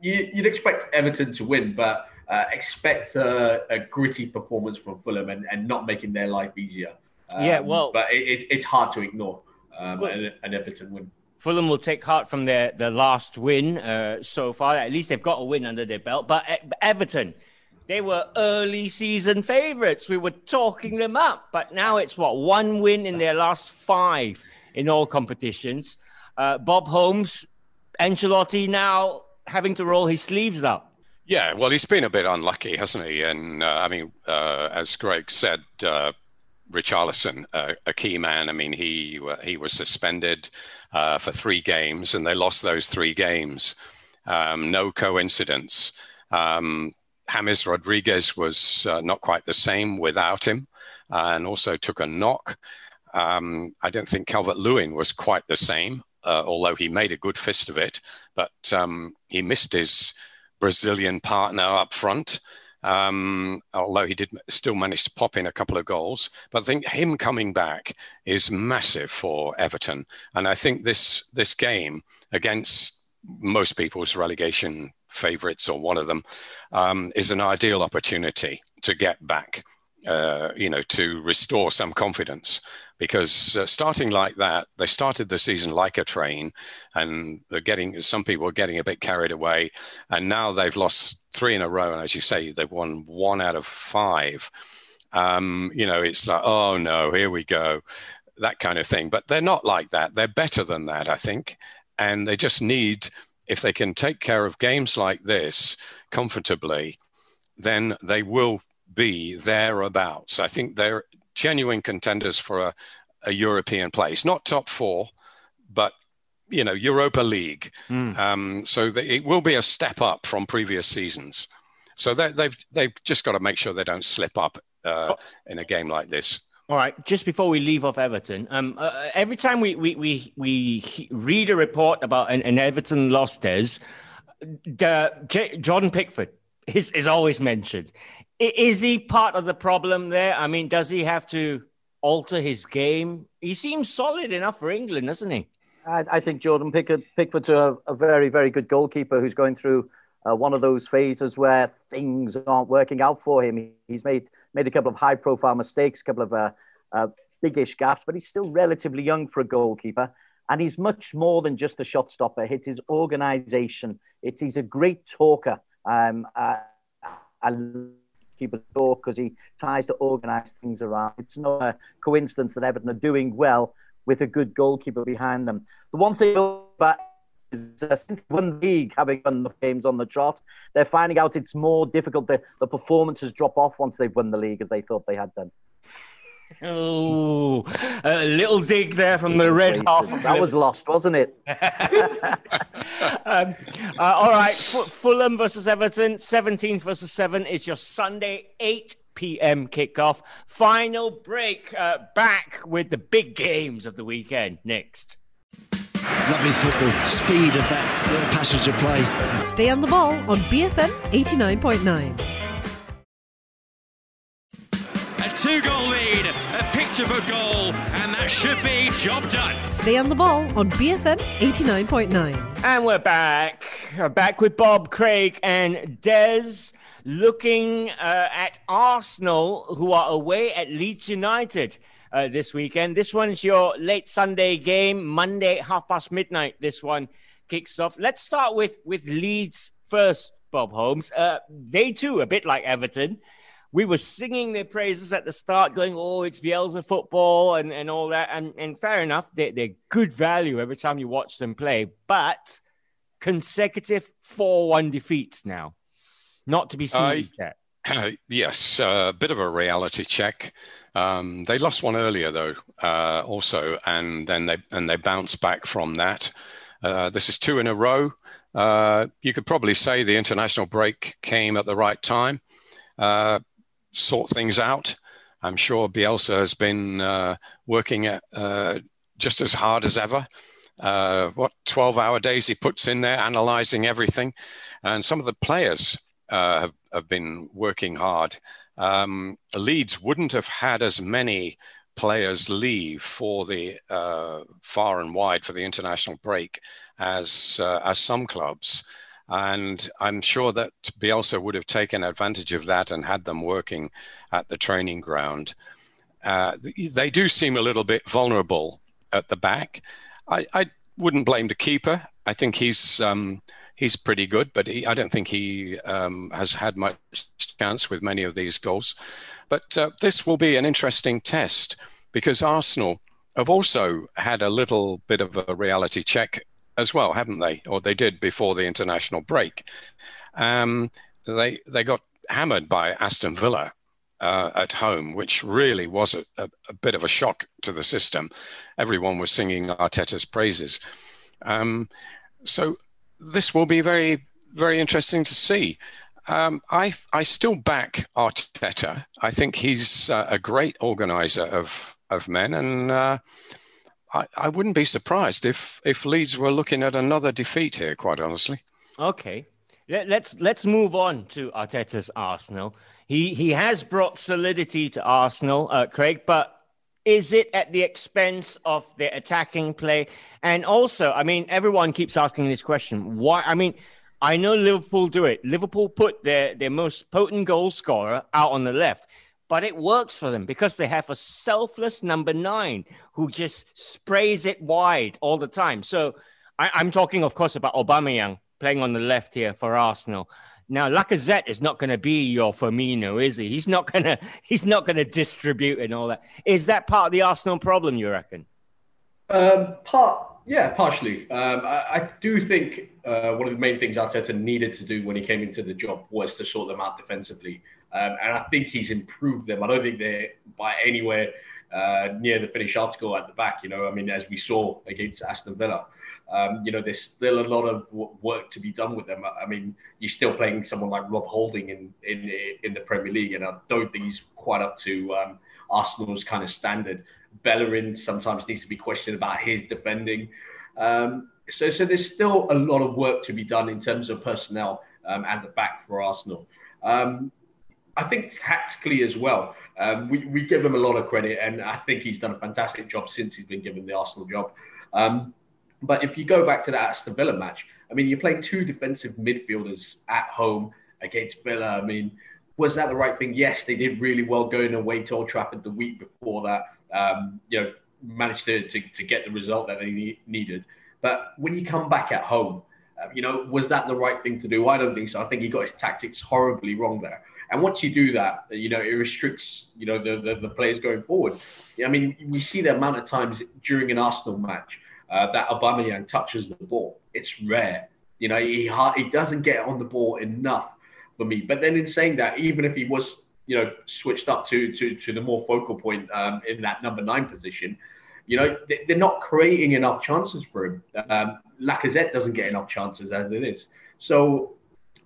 Speaker 6: you, would expect Everton to win, but uh, expect a, a, gritty performance from Fulham and, and not making their life easier.
Speaker 4: Um, yeah, well,
Speaker 6: but it, it, it's hard to ignore um, an, an Everton win.
Speaker 4: Fulham will take heart from their, their last win uh, so far. At least they've got a win under their belt. But Everton, they were early season favourites. We were talking them up. But now it's what? One win in their last five in all competitions. Uh, Bob Holmes, Ancelotti now having to roll his sleeves up.
Speaker 7: Yeah, well, he's been a bit unlucky, hasn't he? And uh, I mean, uh, as Greg said, uh, Richarlison, uh, a key man. I mean, he he was suspended uh, for three games, and they lost those three games. Um, no coincidence. Um, James Rodriguez was uh, not quite the same without him, and also took a knock. Um, I don't think Calvert Lewin was quite the same, uh, although he made a good fist of it. But um, he missed his Brazilian partner up front um, although he did still manage to pop in a couple of goals. But I think him coming back is massive for Everton, and I think this this game against most people's relegation favourites or one of them um, is an ideal opportunity to get back. Uh, you know, to restore some confidence because uh, starting like that, they started the season like a train, and they're getting some people are getting a bit carried away, and now they've lost three in a row, and as you say, they've won one out of five. Um, you know, it's like, oh no, here we go, that kind of thing. But they're not like that. They're better than that, I think, and they just need if they can take care of games like this comfortably, then they will be thereabouts. I think they're genuine contenders for a, a European place, not top four, but you know Europa League. Mm. Um, so they, it will be a step up from previous seasons. So they, they've they've just got to make sure they don't slip up uh, in a game like this.
Speaker 4: All right, just before we leave off Everton, um, uh, every time we, we, we, we read a report about an, an Everton loss, Des, the, J- Jordan Pickford is, is always mentioned. Is he part of the problem there? I mean, does he have to alter his game? He seems solid enough for England, doesn't he?
Speaker 5: I, I think Jordan Pickford, Pickford's a, a, very, very good goalkeeper who's going through uh, one of those phases where things aren't working out for him. He's made made a couple of high profile mistakes, a couple of uh, uh, gaffes, but he's still relatively young for a goalkeeper. And he's much more than just a shot stopper. It's his organisation. It's he's a great talker. Um, uh, I keep a talk because he tries to organise things around. It's not a coincidence that Everton are doing well with a good goalkeeper behind them. The one thing about is uh, since one league having won the games on the trot, they're finding out it's more difficult. The, the performances drop off once they've won the league as they thought they had done.
Speaker 4: Oh, a little dig there from the red half.
Speaker 5: That was lost, wasn't it?
Speaker 4: um, uh, all right, F- Fulham versus Everton, 17th versus 7 is your Sunday 8 p.m. kickoff. Final break. Uh, back with the big games of the weekend next.
Speaker 9: Lovely football, speed of that little passage of play.
Speaker 3: Stay on the ball on BFM 89.9 A
Speaker 10: two goal lead, a picture of a goal, and that should be job done.
Speaker 3: Stay on the ball on BFM 89.9.
Speaker 4: And we're back. We're back with Bob, Craig, and Des looking uh, at Arsenal, who are away at Leeds United. Uh, this weekend. This one's your late Sunday game, Monday, half past midnight. This one kicks off. Let's start with with Leeds first, Bob Holmes. Uh, they too, a bit like Everton, we were singing their praises at the start, going, "Oh, it's Bielsa football," and, and all that. And and fair enough, they're, they're good value every time you watch them play. But consecutive four-one defeats now, not to be sneezed
Speaker 7: at. yes, a bit of a reality check. Um, they lost one earlier though, uh, also, and then they and they bounced back from that. Uh, this is two in a row. Uh, you could probably say the international break came at the right time. Uh, sort things out. I'm sure Bielsa has been uh, working at, uh, just as hard as ever. What 12 hour days he puts in there, analyzing everything. And some of the players uh, have, have, been working hard. Um, Leeds wouldn't have had as many players leave for the uh, far and wide for the international break as, uh, as some clubs. And I'm sure that Bielsa would have taken advantage of that and had them working at the training ground. uh, they do seem a little bit vulnerable at the back. I, I wouldn't blame the keeper. I think he's um, he's pretty good, but he, I don't think he um, has had much chance with many of these goals. But uh, this will be an interesting test because Arsenal have also had a little bit of a reality check as well, haven't they? Or they did before the international break. Um, they they got hammered by Aston Villa uh, at home, which really was a, a, a, bit of a shock to the system. Everyone was singing Arteta's praises. Um, so this will be very, very interesting to see. Um, I, I still back Arteta. I think he's uh, a great organizer of, of men, and uh, I, I wouldn't be surprised if, if Leeds were looking at another defeat here, quite honestly.
Speaker 4: Okay. Let, let's let's move on to Arteta's Arsenal. He he has brought solidity to Arsenal, uh, Craig, but is it at the expense of their attacking play? And also, I mean, everyone keeps asking this question. Why? I mean, I know Liverpool do it. Liverpool put their, their most potent goal scorer out on the left, but it works for them because they have a selfless number nine who just sprays it wide all the time. So I, I'm talking, of course, about Aubameyang playing on the left here for Arsenal. Now Lacazette is not going to be your Firmino, is he? He's not going to he's not going to distribute and all that. Is that part of the Arsenal problem? You reckon?
Speaker 6: Um, part, yeah, partially. Um, I, I, do think uh, one of the main things Arteta needed to do when he came into the job was to sort them out defensively, um, and I think he's improved them. I don't think they're by anywhere uh, near the finished article at the back. You know, I mean, as we saw against Aston Villa. Um, you know, there's still a lot of work to be done with them. I mean, you're still playing someone like Rob Holding in in in the Premier League, and I don't think he's quite up to um, Arsenal's kind of standard. Bellerin sometimes needs to be questioned about his defending. Um, so, so there's still a lot of work to be done in terms of personnel um, and the back for Arsenal. Um, I think tactically as well, um, we, we give him a lot of credit, and I think he's done a fantastic job since he's been given the Arsenal job. Um, but if you go back to that Aston Villa match, I mean, you're playing two defensive midfielders at home against Villa. I mean, was that the right thing? Yes, they did really well going away to Old Trafford the week before that. Um, you know, managed to, to, to, get the result that they need, needed. But when you come back at home, uh, you know, was that the right thing to do? I don't think so. I think he got his tactics horribly wrong there. And once you do that, you know, it restricts, you know, the, the, the players going forward. I mean, we see the amount of times during an Arsenal match uh, that Aubameyang touches the ball. It's rare. You know, he he doesn't get on the ball enough for me. But then in saying that, even if he was, you know, switched up to to to the more focal point um, in that number nine position, you know, they're not creating enough chances for him. Um, Lacazette doesn't get enough chances as it is. So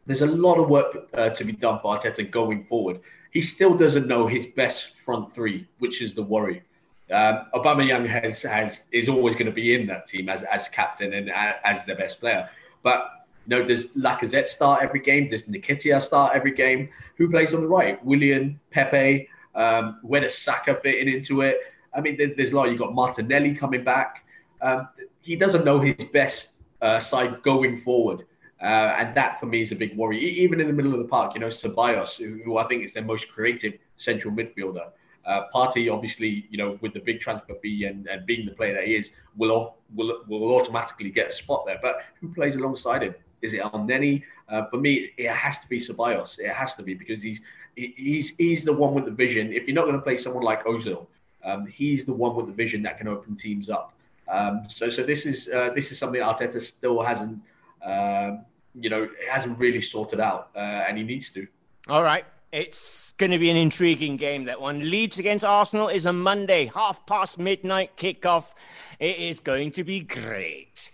Speaker 6: there's a lot of work uh, to be done for Arteta going forward. He still doesn't know his best front three, which is the worry. Um, Aubameyang has has is always going to be in that team as as captain and as the best player. But you know, does Lacazette start every game? Does Nketiah start every game? Who plays on the right? Willian, Pepe. Um, where does Saka fitting into it? I mean, there's a lot. You've got Martinelli coming back. Um, he doesn't know his best uh, side going forward. Uh, and that for me is a big worry. Even in the middle of the park, you know, Ceballos, who, who I think is their most creative central midfielder. Uh, Partey, obviously, you know, with the big transfer fee and, and being the player that he is, will, will will automatically get a spot there. But who plays alongside him? Is it Elneny? Uh, for me, it has to be Ceballos. It has to be because he's he's he's the one with the vision. If you're not going to play someone like Ozil, um, he's the one with the vision that can open teams up. Um, so so this is uh, this is something Arteta still hasn't uh, you know hasn't really sorted out, uh, and he needs to.
Speaker 4: All right. It's going to be an intriguing game. That one. Leeds against Arsenal is a Monday, half past midnight kickoff. It is going to be great.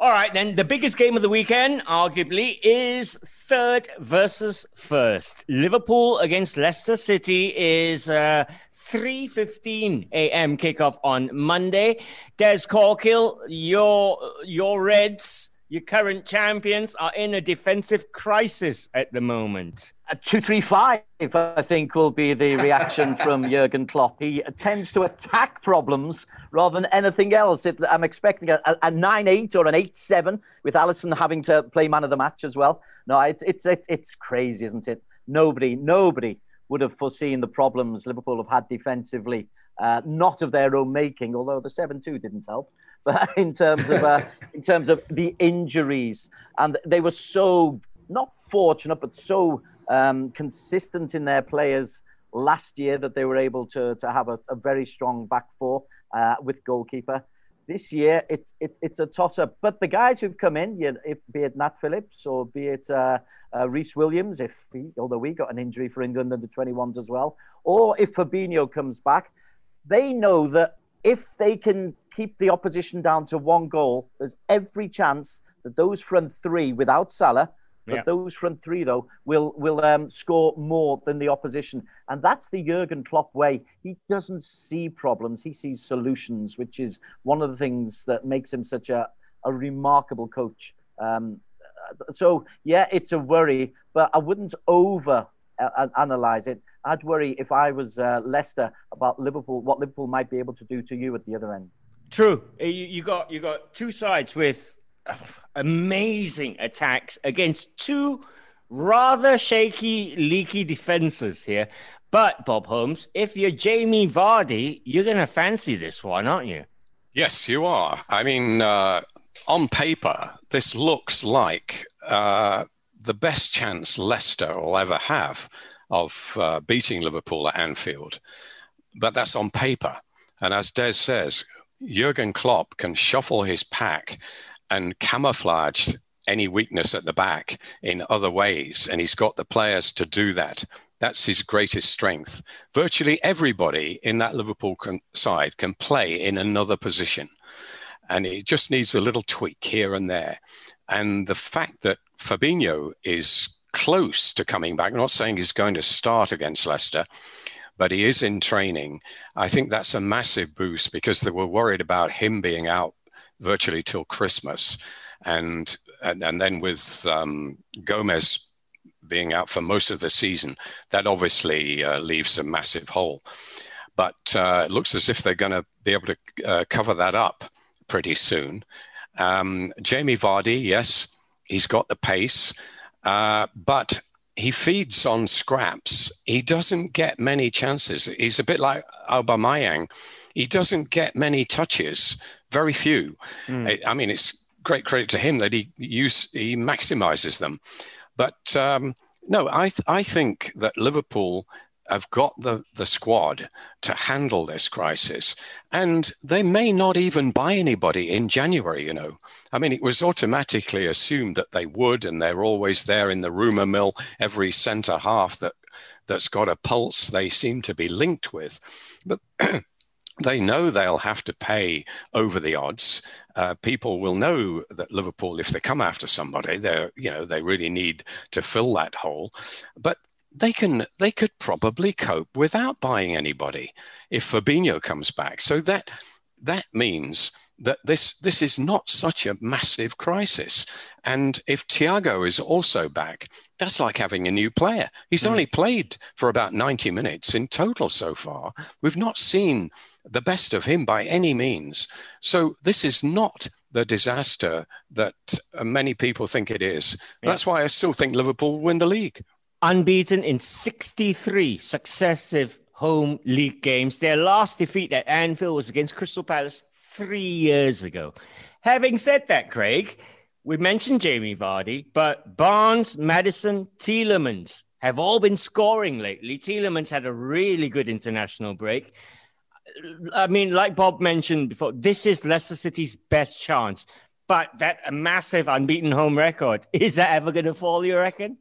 Speaker 4: All right, then the biggest game of the weekend, arguably, is third versus first. Liverpool against Leicester City is uh, 3:15 a.m. kickoff on Monday. Des Corkill, your your Reds your current champions are in a defensive crisis at the moment.
Speaker 5: A 235, I think, will be the reaction from Jurgen Klopp. He tends to attack problems rather than anything else. It, I'm expecting a, a 9 8 or an 8 7 with Alisson having to play man of the match as well. No, it, it's, it, it's crazy, isn't it? Nobody, nobody would have foreseen the problems Liverpool have had defensively, uh, not of their own making, although the 7 2 didn't help. But in terms of uh, in terms of the injuries, and they were so not fortunate, but so um, consistent in their players last year that they were able to to have a, a very strong back four uh, with goalkeeper. This year, it, it, it's a toss up. But the guys who've come in, you know, if, be it Nat Phillips or be it uh, uh, Rhys Williams, if he, although we got an injury for England under 21s as well, or if Fabinho comes back, they know that if they can keep the opposition down to one goal, there's every chance that those front three without Salah, but yeah. those front three though will will um, score more than the opposition, and that's the Jurgen Klopp way. He doesn't see problems; he sees solutions, which is one of the things that makes him such a a remarkable coach. Um, so yeah, it's a worry, but I wouldn't over uh, analyze it. I'd worry if I was uh, Leicester about Liverpool, what Liverpool might be able to do to you at the other end.
Speaker 4: True. You, you got you got two sides with amazing attacks against two rather shaky, leaky defenses here. But Bob Holmes, if you're Jamie Vardy, you're going to fancy this one, aren't you?
Speaker 7: Yes, you are. I mean, uh, on paper, this looks like uh, the best chance Leicester will ever have of uh, beating Liverpool at Anfield. But that's on paper. And as Des says, Jurgen Klopp can shuffle his pack and camouflage any weakness at the back in other ways. And he's got the players to do that. That's his greatest strength. Virtually everybody in that Liverpool side can play in another position. And it just needs a little tweak here and there. And the fact that Fabinho is close to coming back. I'm not saying he's going to start against Leicester, but he is in training. I think that's a massive boost because they were worried about him being out virtually till Christmas. And, and, and then with um, Gomez being out for most of the season, that obviously uh, leaves a massive hole. But uh, it looks as if they're going to be able to uh, cover that up pretty soon. Um, Jamie Vardy, yes, he's got the pace. Uh, but he feeds on scraps. He doesn't get many chances. He's a bit like Aubameyang. He doesn't get many touches, very few. Mm. I, I, mean, it's great credit to him that he use he maximizes them. But um, no, I th- I think that Liverpool have got the, the squad to handle this crisis. And they may not even buy anybody in January, you know. I mean, it was automatically assumed that they would, and they're always there in the rumor mill, every centre half that, that's got a pulse they seem to be linked with. But they know they'll have to pay over the odds. Uh, people will know that Liverpool, if they come after somebody, they're you know they really need to fill that hole. But they can they could probably cope without buying anybody if Fabinho comes back. So that that means that this this is not such a massive crisis. And if Thiago is also back, that's like having a new player. He's mm. only played for about 90 minutes in total so far. We've not seen the best of him by any means. So this is not the disaster that many people think it is. Yeah. That's why I still think Liverpool will win the league
Speaker 4: unbeaten in 63 successive home league games. Their last defeat at Anfield was against Crystal Palace three years ago. Having said that, Craig, we mentioned Jamie Vardy, but Barnes, Maddison, Tielemans have all been scoring lately. Tielemans had a really good international break. I mean, like Bob mentioned before, this is Leicester City's best chance. But that massive unbeaten home record, is that ever going to fall, you reckon?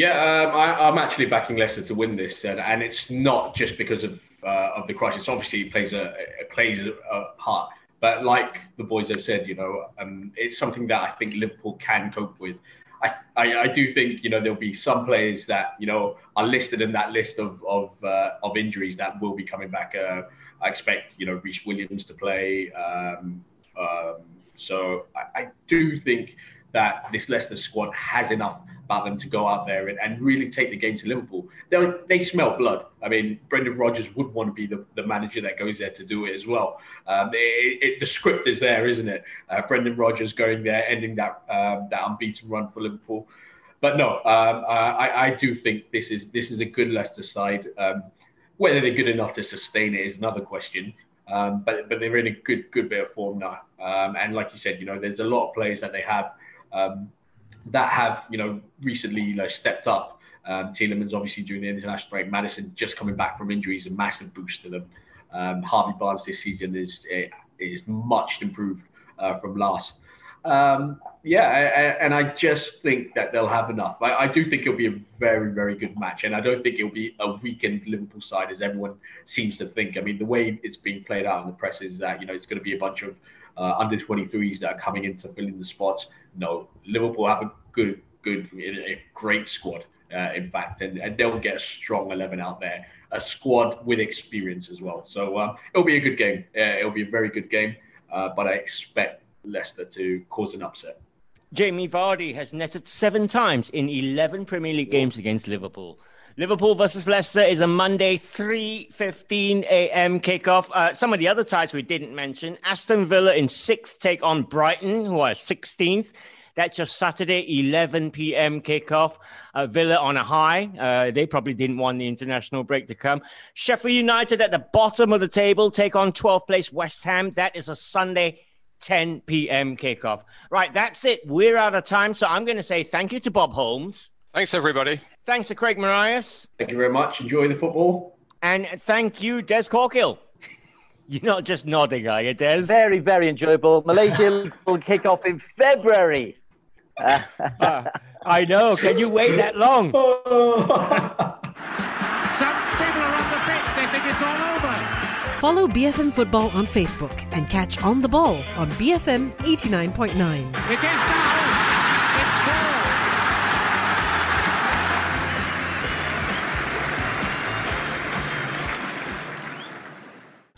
Speaker 6: Yeah, um, I, am actually backing Leicester to win this, and, and it's not just because of uh, of the crisis. Obviously, it plays a it plays a, part, but like the boys have said, you know, um, it's something that I think Liverpool can cope with. I, I, I, do think you know there'll be some players that you know are listed in that list of of, uh, of injuries that will be coming back. Uh, I expect you know Rhys Williams to play. Um, um, so I, I, do think that this Leicester squad has enough them to go out there and, and really take the game to Liverpool. They, they smell blood. I mean, Brendan Rodgers would want to be the, the manager that goes there to do it as well. Um, it, it, the script is there, isn't it? Uh, Brendan Rodgers going there, ending that um, that unbeaten run for Liverpool. but no, um, I, I do think this is this is a good Leicester side. Um, whether they're good enough to sustain it is another question. Um, but but they're in a good good bit of form now. Um, and like you said, you know, there's a lot of players that they have um, that have you know recently know, stepped up. Um, Tielemans obviously during the international break, Maddison just coming back from injuries, a massive boost to them. Um, Harvey Barnes this season is is much improved uh, from last. Um, yeah, and I just think that they'll have enough. I, I, do think it'll be a very, very good match, and I don't think it'll be a weakened Liverpool side as everyone seems to think. I mean, the way it's being played out in the press is that you know it's going to be a bunch of uh, under 23s that are coming in to fill in the spots. No, Liverpool have a good, good, great squad. Uh, in fact, and, and, they'll get a strong 11 out there, a squad with experience as well. So um, it'll be a good game. Uh, it'll be a very good game, uh, but I expect Leicester to cause an upset.
Speaker 4: Jamie Vardy has netted seven times in 11 Premier League games against Liverpool. Liverpool versus Leicester is a Monday 3:15 a.m. kickoff. Uh, some of the other ties we didn't mention: Aston Villa in sixth take on Brighton, who are 16th. That's your Saturday 11 p.m. kickoff. Uh, Villa on a high. Uh, they probably didn't want the international break to come. Sheffield United at the bottom of the table take on 12th place West Ham. That is a Sunday 10 p.m. kickoff. Right, that's it. We're out of time. So I'm going to say thank you to Bob Holmes.
Speaker 7: Thanks, everybody.
Speaker 4: Thanks to Craig Marias.
Speaker 6: Thank you very much. Enjoy the football.
Speaker 4: And thank you, Des Corkill. You're not just nodding, are you, Des?
Speaker 5: Very, very enjoyable. Malaysia will kick off in February. uh,
Speaker 4: I know. Can you wait that long? Some
Speaker 11: people are on the pitch. They think it's all over.
Speaker 3: Follow BFM Football on Facebook and catch On the Ball on BFM 89.9. It is now.